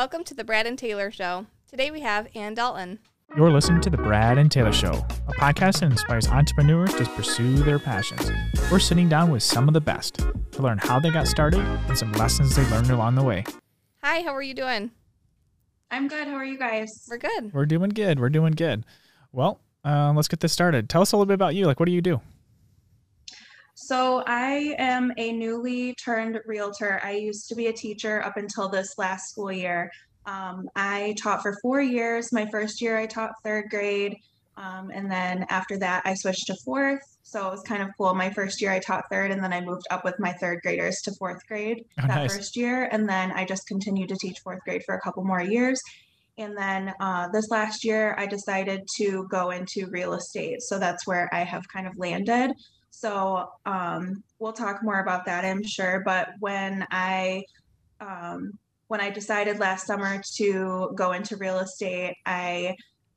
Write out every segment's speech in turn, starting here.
Welcome to the Brad and Taylor Show. Today we have Anne Dalton. You're listening to The Brad and Taylor Show, a podcast that inspires entrepreneurs to pursue their passions. We're sitting down with some of the best to learn how they got started and some lessons they learned along the way. Hi, how are you doing? I'm good. How are you guys? We're good. We're doing good. We're doing good. Well, uh, let's get this started. Tell us a little bit about you. Like, what do you do? So, I am a newly turned realtor. I used to be a teacher up until this last school year. Um, I taught for four years. My first year, I taught third grade. Um, and then after that, I switched to fourth. So it was kind of cool. My first year, I taught third, and then I moved up with my third graders to fourth grade Oh, that nice. first year. And then I just continued to teach fourth grade for a couple more years. And then uh, this last year, I decided to go into real estate. So that's where I have kind of landed. So um, we'll talk more about that, I'm sure. But when I um, when I decided last summer to go into real estate, I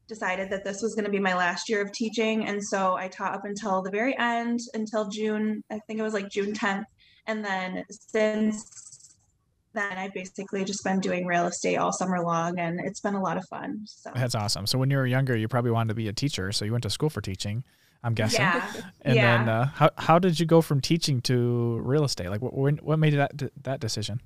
decided that this was going to be my last year of teaching. And so I taught up until the very end, until June, I think it was like June 10th. And then since then, I've basically just been doing real estate all summer long, and it's been a lot of fun. So, That's awesome. So, when you were younger, you probably wanted to be a teacher. So, you went to school for teaching, I'm guessing. yeah. And yeah. then, uh, how, how did you go from teaching to real estate? Like, what, when, what made that, that decision?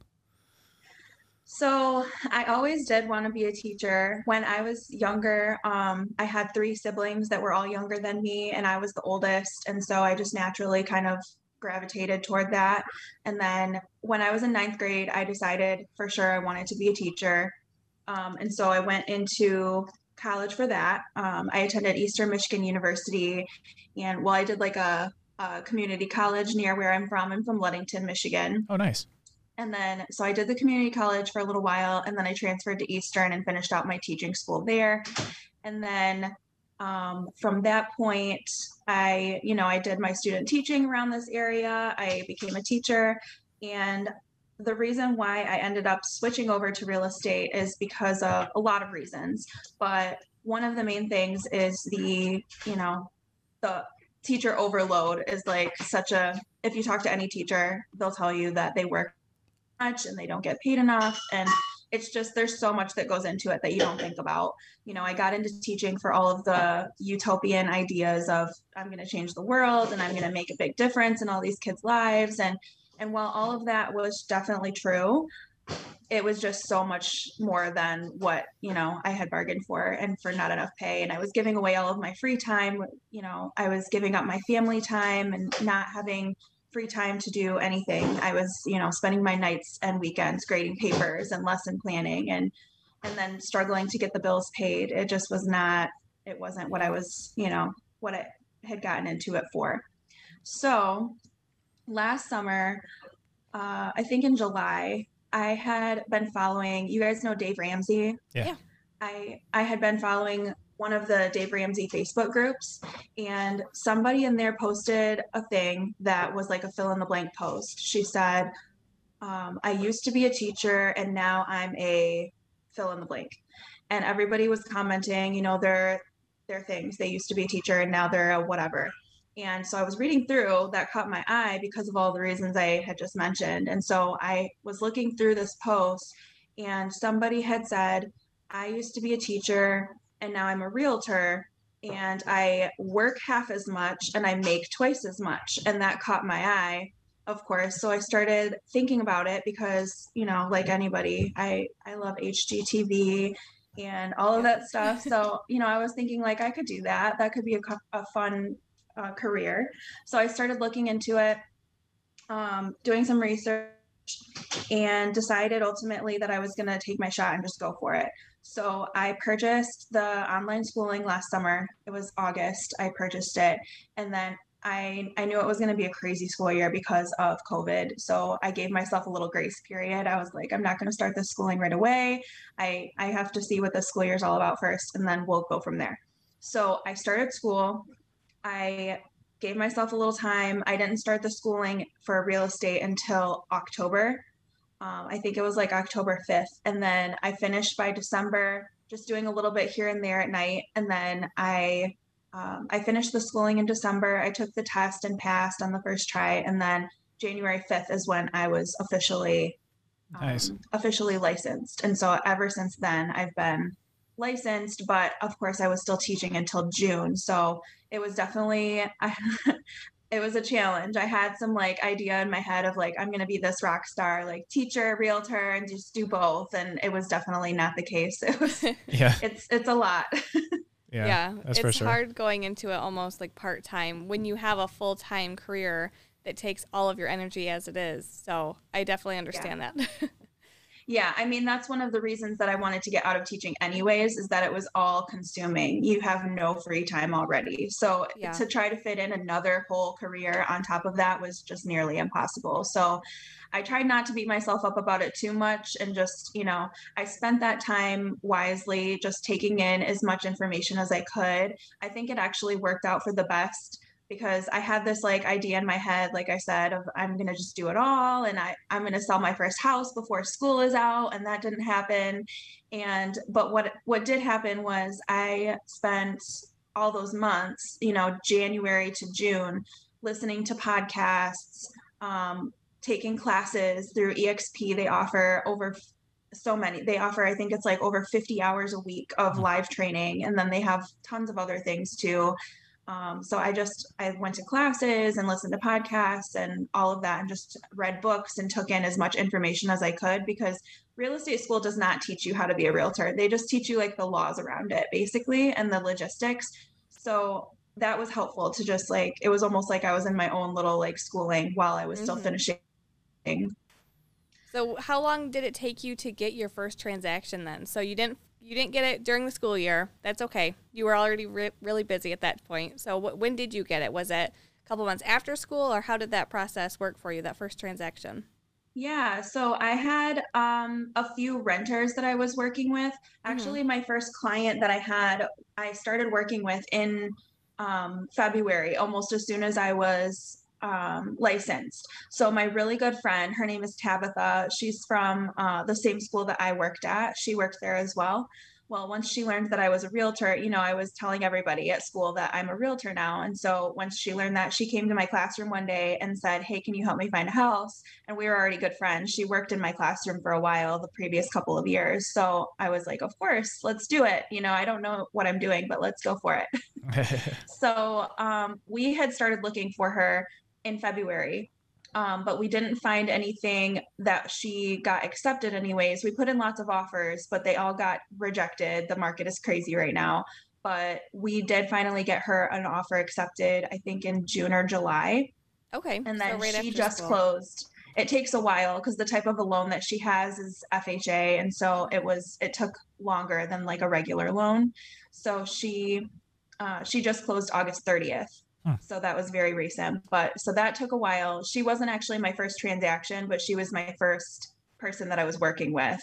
So I always did want to be a teacher. When I was younger, um, I had three siblings that were all younger than me, and I was the oldest. And so I just naturally kind of gravitated toward that. And then when I was in ninth grade, I decided for sure I wanted to be a teacher. Um, and so I went into college for that. Um, I attended Eastern Michigan University, and well, I did like a, a community college near where I'm from. I'm from Ludington, Michigan. Oh, nice. And then, so I did the community college for a little while, and then I transferred to Eastern and finished out my teaching school there. And then um, from that point, I, you know, I did my student teaching around this area. I became a teacher. And the reason why I ended up switching over to real estate is because of a lot of reasons. But one of the main things is the, you know, the teacher overload is like such a, if you talk to any teacher, they'll tell you that they work much and they don't get paid enough and it's just there's so much that goes into it that you don't think about you know i got into teaching for all of the utopian ideas of i'm going to change the world and i'm going to make a big difference in all these kids lives and and while all of that was definitely true it was just so much more than what you know i had bargained for and for not enough pay and i was giving away all of my free time you know i was giving up my family time and not having free time to do anything. I was, you know, spending my nights and weekends grading papers and lesson planning and and then struggling to get the bills paid. It just was not it wasn't what I was, you know, what I had gotten into it for. So, last summer, uh, I think in July, I had been following, you guys know Dave Ramsey? Yeah. Yeah. I I had been following one of the Dave Ramsey Facebook groups and somebody in there posted a thing that was like a fill in the blank post. She said, um, I used to be a teacher and now I'm a fill in the blank. And everybody was commenting, you know, their their things. They used to be a teacher and now they're a whatever. And so I was reading through that caught my eye because of all the reasons I had just mentioned. And so I was looking through this post and somebody had said, I used to be a teacher and now I'm a realtor and I work half as much and I make twice as much. And that caught my eye, of course. So I started thinking about it because, you know, like anybody, I, I love HGTV and all of that stuff. So, you know, I was thinking like I could do that. That could be a, a fun uh, career. So I started looking into it, um, doing some research and decided ultimately that I was going to take my shot and just go for it. So I purchased the online schooling last summer. It was August. I purchased it. And then I, I knew it was going to be a crazy school year because of COVID. So I gave myself a little grace period. I was like, I'm not going to start this schooling right away. I, I have to see what the school year is all about first, and then we'll go from there. So I started school. I gave myself a little time. I didn't start the schooling for real estate until October. Um, I think it was like October 5th. And then I finished by December, just doing a little bit here and there at night. And then I um, I finished the schooling in December. I took the test and passed on the first try. And then January 5th is when I was officially Nice. um, officially licensed. And so ever since then, I've been licensed, but of course, I was still teaching until June. So it was definitely, I, it was a challenge. I had some like idea in my head of like, I'm going to be this rock star, like teacher, realtor, and just do both. And it was definitely not the case. It was, Yeah. it's, it's a lot. Yeah. Yeah, that's it's for sure. hard going into it almost like part time when you have a full time career that takes all of your energy as it is. So I definitely understand that. Yeah, I mean, that's one of the reasons that I wanted to get out of teaching, anyways, is that it was all consuming. You have no free time already. So Yeah. to try to fit in another whole career on top of that was just nearly impossible. So I tried not to beat myself up about it too much and just, you know, I spent that time wisely, just taking in as much information as I could. I think it actually worked out for the best because I had this like idea in my head, like I said, of I'm gonna just do it all and I, I'm gonna sell my first house before school is out, and that didn't happen. And but what what did happen was I spent all those months, you know, January to June, listening to podcasts, um, taking classes through EXP. They offer over so many. They offer, I think it's like over 50 hours a week of Mm. live training, and then they have tons of other things too. Um, so I just I went to classes and listened to podcasts and all of that, and just read books and took in as much information as I could because real estate school does not teach you how to be a realtor. They just teach you like the laws around it, basically, and the logistics. So that was helpful to just like it was almost like I was in my own little like schooling while I was still Mhm. finishing. so how long did it take you to get your first transaction then? So you didn't you didn't get it during the school year. That's okay. You were already re- really busy at that point. So wh- when did you get it? Was it a couple months after school or how did that process work for you that first transaction? Yeah, so I had um, a few renters that I was working with. Mm-hmm. Actually, my first client that I had, I started working with in um, February, almost as soon as I was um, licensed. So, my really good friend, her name is Tabitha. She's from uh, the same school that I worked at. She worked there as well. Well, once she learned that I was a realtor, you know, I was telling everybody at school that I'm a realtor now. And so, once she learned that, she came to my classroom one day and said, Hey, can you help me find a house? and we were already good friends. She worked in my classroom for a while the previous couple of years. So I was like, of course, let's do it. You know, I don't know what I'm doing, but let's go for it. So um, we had started looking for her in February, um, but we didn't find anything that she got accepted, anyways. We put in lots of offers, but they all got rejected. The market is crazy right now. But we did finally get her an offer accepted, I think in June or July Okay. and so then right she just school. closed it takes a while because the type of a loan that she has is fha and so it was it took longer than like a regular loan so she uh, she just closed august 30th Hmm. so that was very recent but so that took a while she wasn't actually my first transaction but she was my first person that i was working with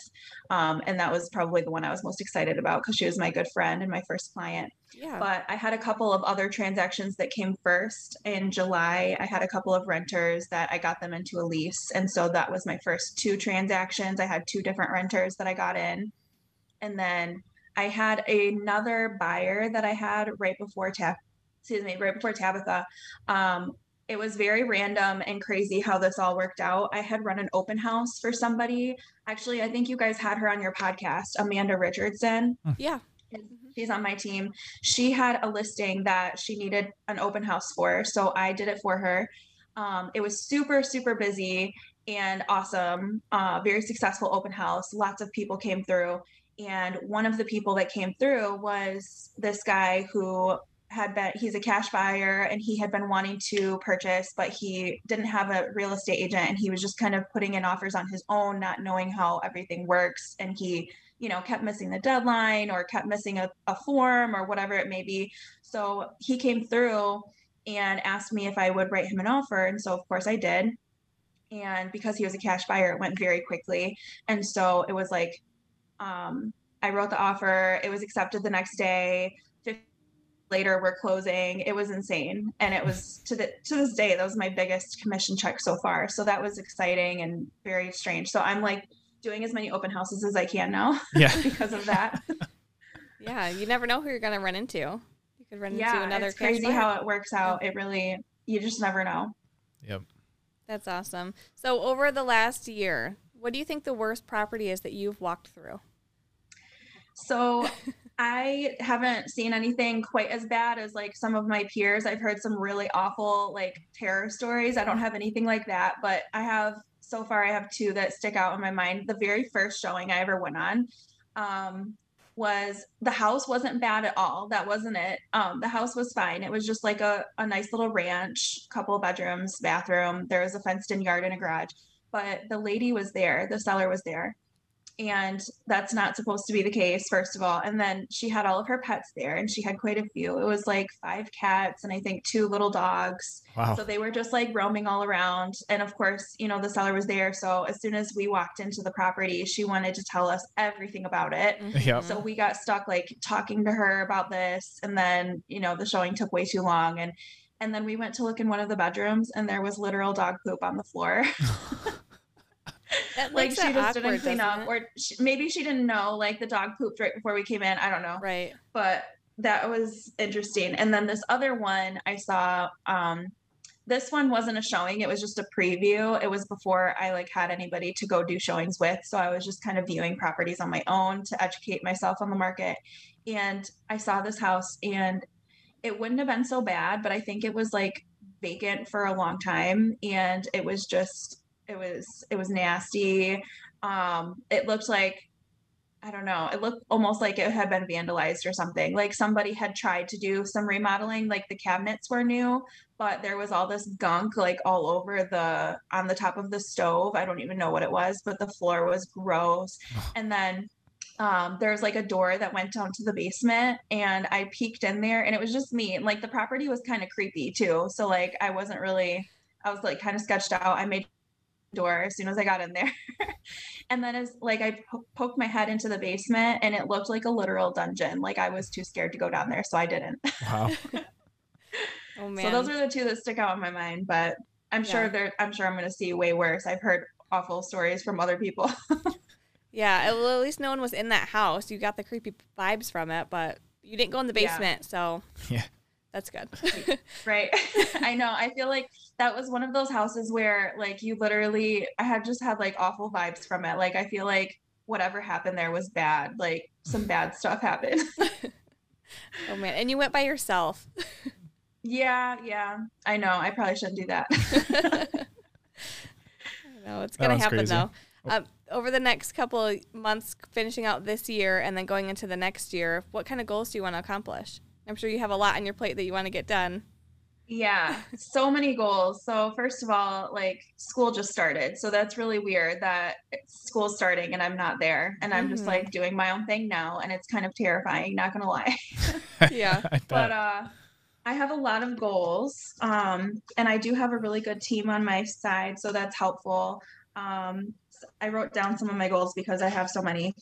um, and that was probably the one i was most excited about because she was my good friend and my first client Yeah. but I had a couple of other transactions that came first in July. I had a couple of renters that I got them into a lease. And so that was my first two transactions. I had two different renters that I got in. And then I had another buyer that I had right before Tab, excuse me, right before Tabitha. Um, it was very random and crazy how this all worked out. I had run an open house for somebody. Actually, I think you guys had her on your podcast, Amanda Richardson yeah. she's on my team. She had a listing that she needed an open house for, so I did it for her. Um, it was super super busy and awesome. Uh, very successful open house. Lots of people came through, and one of the people that came through was this guy who had been he's a cash buyer and he had been wanting to purchase but he didn't have a real estate agent and he was just kind of putting in offers on his own not knowing how everything works. And he you know kept missing the deadline or kept missing a, a form or whatever it may be. So he came through and asked me if i would write him an offer. And so of course i did. And because he was a cash buyer it went very quickly. And so it was like um, i wrote the offer. It was accepted the next day. 15 later we're closing it was insane and it was to the to this day that was my biggest commission check so far so that was exciting and very strange so i'm like doing as many open houses as i can now yeah. because of that Yeah. You never know who you're going to run into. You could run into another it's crazy buyer. how it works out it really you just never know Yep. That's awesome. So over the last year, What do you think the worst property is that you've walked through? So I haven't seen anything quite as bad as like some of my peers. I've heard some really awful like terror stories. I don't have anything like that, but I have so far I have two that stick out in my mind. The very first showing I ever went on um, was the house wasn't bad at all. That wasn't it. Um, the house was fine. It was just like a, a nice little ranch, couple bedrooms, bathroom. There was a fenced in yard and a garage. But the lady was there, the seller was there and that's not supposed to be the case first of all. And then she had all of her pets there and she had quite a few. It was like five cats and i think two little dogs. Wow. so they were just like roaming all around. And of course you know the seller was there. So as soon as we walked into the property she wanted to tell us everything about it. Mm-hmm. Yep. so we got stuck like talking to her about this. And then you know the showing took way too long. And and then we went to look in one of the bedrooms and there was literal dog poop on the floor That like she just awkward, didn't clean up it? or she, maybe she didn't know like the dog pooped right before we came in i don't know Right. but that was interesting and then this other one i saw um this one wasn't a showing it was just a preview it was before i like had anybody to go do showings with so i was just kind of viewing properties on my own to educate myself on the market and i saw this house and it wouldn't have been so bad but i think it was like vacant for a long time and it was just it was it was nasty um it looked like I don't know. It looked almost like it had been vandalized or something. Like somebody had tried to do some remodeling, like the cabinets were new, but there was all this gunk like all over the on the top of the stove. I don't even know what it was, but the floor was gross. and then um, there was like a door that went down to the basement, and I peeked in there, and it was just me. And like the property was kind of creepy too. So like I wasn't really, I was like kind of sketched out. I made door as soon as I got in there. and then as like I po- poked my head into the basement and it looked like a literal dungeon. Like I was too scared to go down there, so I didn't. Wow. Oh man. So those are the two that stick out in my mind, but I'm sure Yeah. there I'm sure I'm going to see way worse. I've heard awful stories from other people. yeah. Well, at least no one was in that house. You got the creepy vibes from it, but you didn't go in the Yeah. basement, so Yeah. That's good. right. I know. I feel like that was one of those houses where like you literally I had just had like awful vibes from it. Like I feel like whatever happened there was bad. Like some bad stuff happened. oh man. And you went by yourself. yeah, yeah. I know. I probably shouldn't do that. No, it's That gonna happen crazy. though. Um, over the next couple of months, finishing out this year and then going into the next year, what kind of goals do you want to accomplish? I'm sure you have a lot on your plate that you want to get done. Yeah, so many goals. So first of all, like school just started. So that's really weird that school's starting and I'm not there and I'm just Mhm. like doing my own thing now and it's kind of terrifying, not going to lie. Yeah. I bet. but uh I have a lot of goals. Um and I do have a really good team on my side, so that's helpful. Um s- I wrote down some of my goals because I have so many.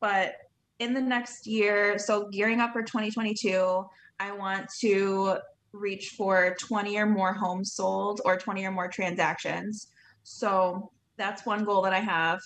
But in the next year, so gearing up for 2022, I want to reach for 20 or more homes sold or 20 or more transactions. So that's one goal that I have.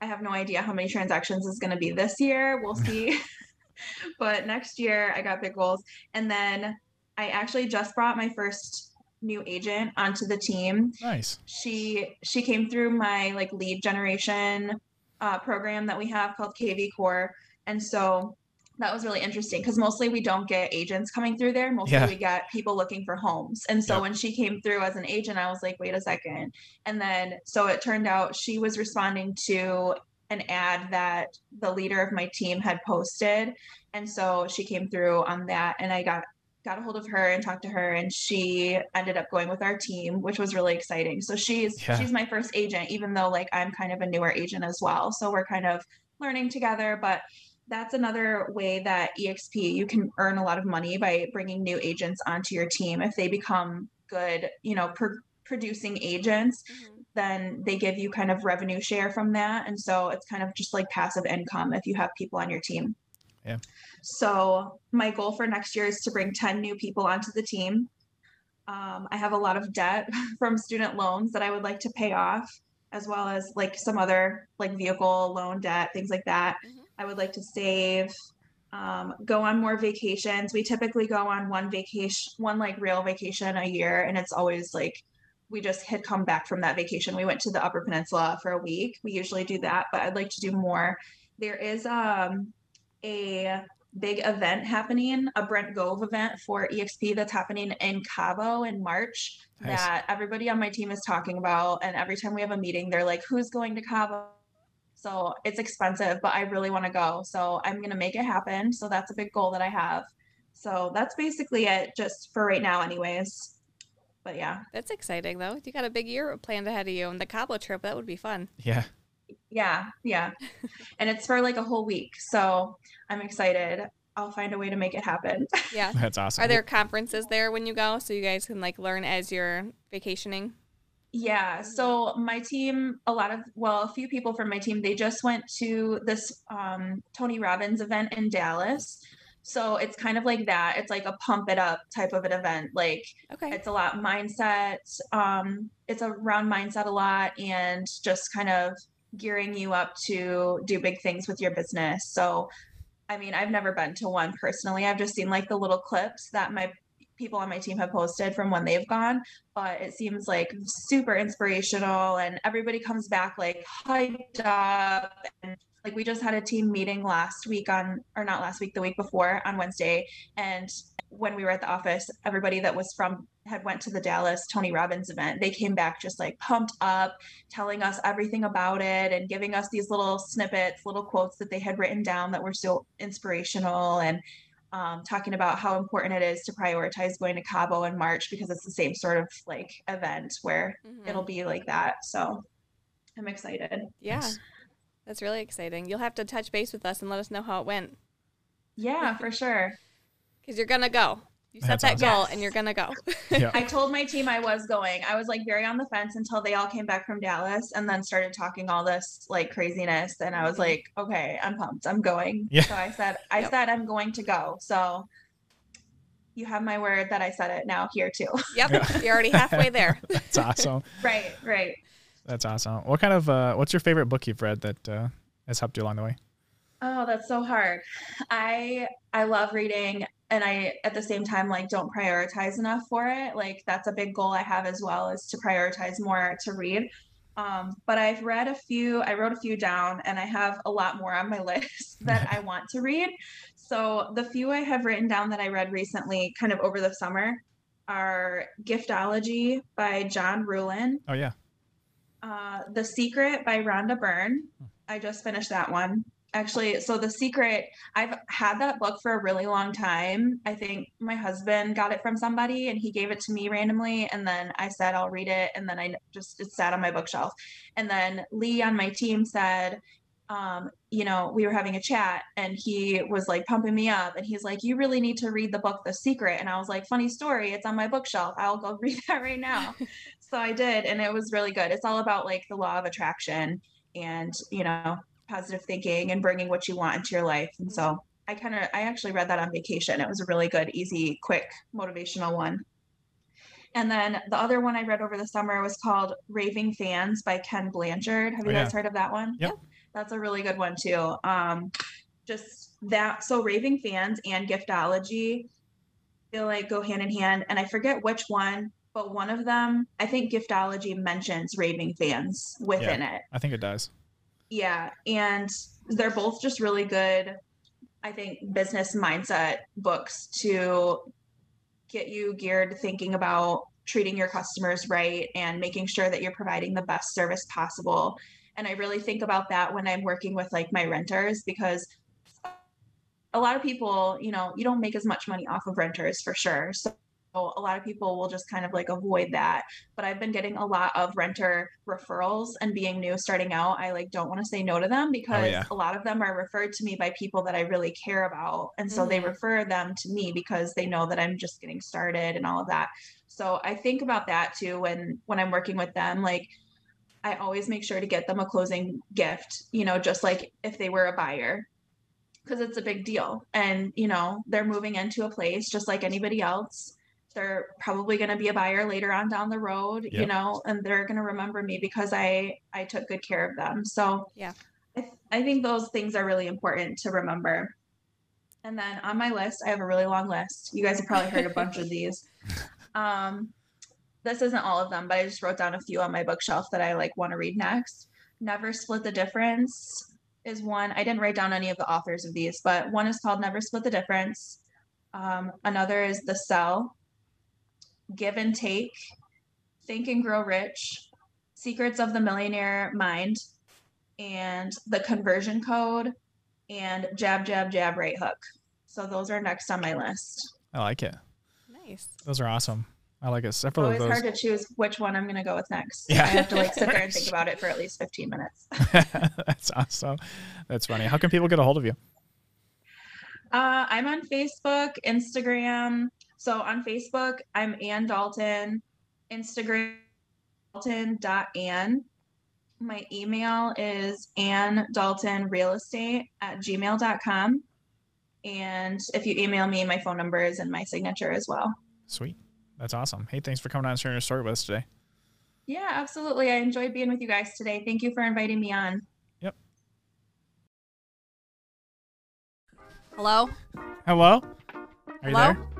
I have no idea how many transactions is going to be this year. We'll see. but next year, I got big goals. And then I actually just brought my first new agent onto the team nice. she she came through my like lead generation uh, program that we have called kvCORE, and so that was really interesting because mostly we don't get agents coming through there. Mostly Yeah. we get people looking for homes, and so Yep. when she came through as an agent, I was like, wait a second, and then so it turned out she was responding to an ad that the leader of my team had posted, and so she came through on that, and I got got a hold of her and talked to her and she ended up going with our team which was really exciting so she's Yeah. she's my first agent even though like i'm kind of a newer agent as well so we're kind of learning together but that's another way that exp you can earn a lot of money by bringing new agents onto your team if they become good you know per- producing agents then they give you kind of revenue share from that and so it's kind of just like passive income if you have people on your team Yeah. so my goal for next year is to bring 10 new people onto the team. Um, I have a lot of debt from student loans that I would like to pay off, as well as like some other like vehicle loan debt, things like that. Mhm. I would like to save, um, go on more vacations. We typically go on one vacation, one like real vacation a year, and it's always like we just had come back from that vacation. We went to the Upper Peninsula for a week. We usually do that, but I'd like to do more. There is um, a big event happening, a Brent Gove event for EXP that's happening in Cabo in March Nice. that everybody on my team is talking about. And every time we have a meeting, they're like, who's going to Cabo? So it's expensive, but I really want to go. So I'm going to make it happen. So that's a big goal that I have. So that's basically it, just for right now, anyways. But yeah, That's exciting though. You got a big year planned ahead of you, and the Cabo trip that would be fun. Yeah. yeah, yeah. and it's for like a whole week. So I'm excited. I'll find a way to make it happen. Yeah. That's awesome. Are there conferences there when you go, so you guys can like learn as you're vacationing? Yeah, so my team, a lot of, well, a few people from my team, they just went to this um, Tony Robbins event in Dallas. So it's kind of like that. It's like a pump it up type of an event. Like Okay. it's a lot mindset. Um, it's around mindset a lot and just kind of gearing you up to do big things with your business. So, I mean, I've never been to one personally. I've just seen like the little clips that my people on my team have posted from when they've gone, but it seems like super inspirational and everybody comes back like hyped up and like we just had a team meeting last week on or not last week the week before on wednesday and when we were at the office everybody that was from had went to the dallas tony robbins event they came back just like pumped up telling us everything about it and giving us these little snippets little quotes that they had written down that were so inspirational and um, talking about how important it is to prioritize going to cabo in march because it's the same sort of like event where Mhm. it'll be like that so i'm excited Yeah. That's really exciting. You'll have to touch base with us and let us know how it went yeah for sure because you're gonna go. You set That's that awesome. goal Yes. and you're gonna go. Yeah. I told my team I was going. I was like very on the fence until they all came back from Dallas and then started talking all this like craziness. And I was Mhm. like, okay, I'm pumped. I'm going. Yeah. So I said, I Yep. said I'm going to go. So you have my word that I said it now here too. Yep. Yeah. You're already halfway there. That's awesome. right, right. That's awesome. What kind of uh what's your favorite book you've read that uh has helped you along the way? Oh, that's so hard. I I love reading and I at the same time like don't prioritize enough for it. Like that's a big goal I have as well is to prioritize more to read. Um, but I've read a few, I wrote a few down and I have a lot more on my list that I want to read. So the few I have written down that I read recently, kind of over the summer, are Giftology by John Ruhlin, Oh yeah. uh, The Secret by Rhonda Byrne. I just finished that one. Actually, so The Secret, I've had that book for a really long time. I think my husband got it from somebody and he gave it to me randomly. And then I said, I'll read it. And then I just, it sat on my bookshelf. And then Lee on my team said, um, you know, we were having a chat and he was like pumping me up and he's like, you really need to read the book, The Secret. And I was like, funny story, it's on my bookshelf. I'll go read that right now. so I did. And it was really good. It's all about like the law of attraction and, you know, positive thinking and bringing what you want into your life. And so I kind of, I actually read that on vacation. It was a really good, easy, quick, motivational one. And then the other one I read over the summer was called Raving Fans by Ken Blanchard. Have you Oh, guys heard of that one? Yep. That's a really good one too. Um, just that. So Raving Fans and Giftology feel like go hand in hand. And I forget which one, but one of them, I think Giftology mentions Raving Fans within it. I think it does. Yeah, and they're both just really good, I think, business mindset books to get you geared thinking about treating your customers right and making sure that you're providing the best service possible. And I really think about that when I'm working with like my renters because a lot of people, you know, you don't make as much money off of renters for sure. So a lot of people will just kind of like avoid that but I've been getting a lot of renter referrals and being new starting out, I like don't want to say no to them because yeah. a lot of them are referred to me by people that I really care about. And so they Mhm. refer them to me because they know that I'm just getting started and all of that. So I think about that too when when I'm working with them like I always make sure to get them a closing gift, you know, just like if they were a buyer because it's a big deal. And, you know, they're moving into a place just like anybody else. They're probably going to be a buyer later on down the road, you know, and they're going to remember me because I I took good care of them. So, Yeah. I, th- I think those things are really important to remember. And then on my list, I have a really long list. You guys have probably heard a bunch of these. Um, this isn't all of them, but I just wrote down a few on my bookshelf that I like want to read next. Never Split the Difference is one. I didn't write down any of the authors of these, but one is called Never Split the Difference. Um, another is The Sell, Give and Take, Think and Grow Rich, Secrets of the Millionaire Mind, and The Conversion Code, and Jab, Jab, Jab, Right Hook. So those are next on my list. I like it. Nice. Those are awesome. I like it. Several of Always those. hard to choose which one I'm going to go with next. Yeah. I have to like sit there and think about it for at least 15 minutes. That's awesome. That's funny. How can people get a hold of you? Uh, I'm on Facebook, Instagram. So on Facebook, I'm Anne Dalton. Instagram, dalton.ann. My email is Ann Dalton Real Estate at gmail.com. And if you email me, my phone number is in my signature as well. Sweet. That's awesome. Hey, thanks for coming on and sharing your story with us today. Yeah, absolutely. I enjoyed being with you guys today. Thank you for inviting me on. Yep. Hello? Hello? Are you Hello? there?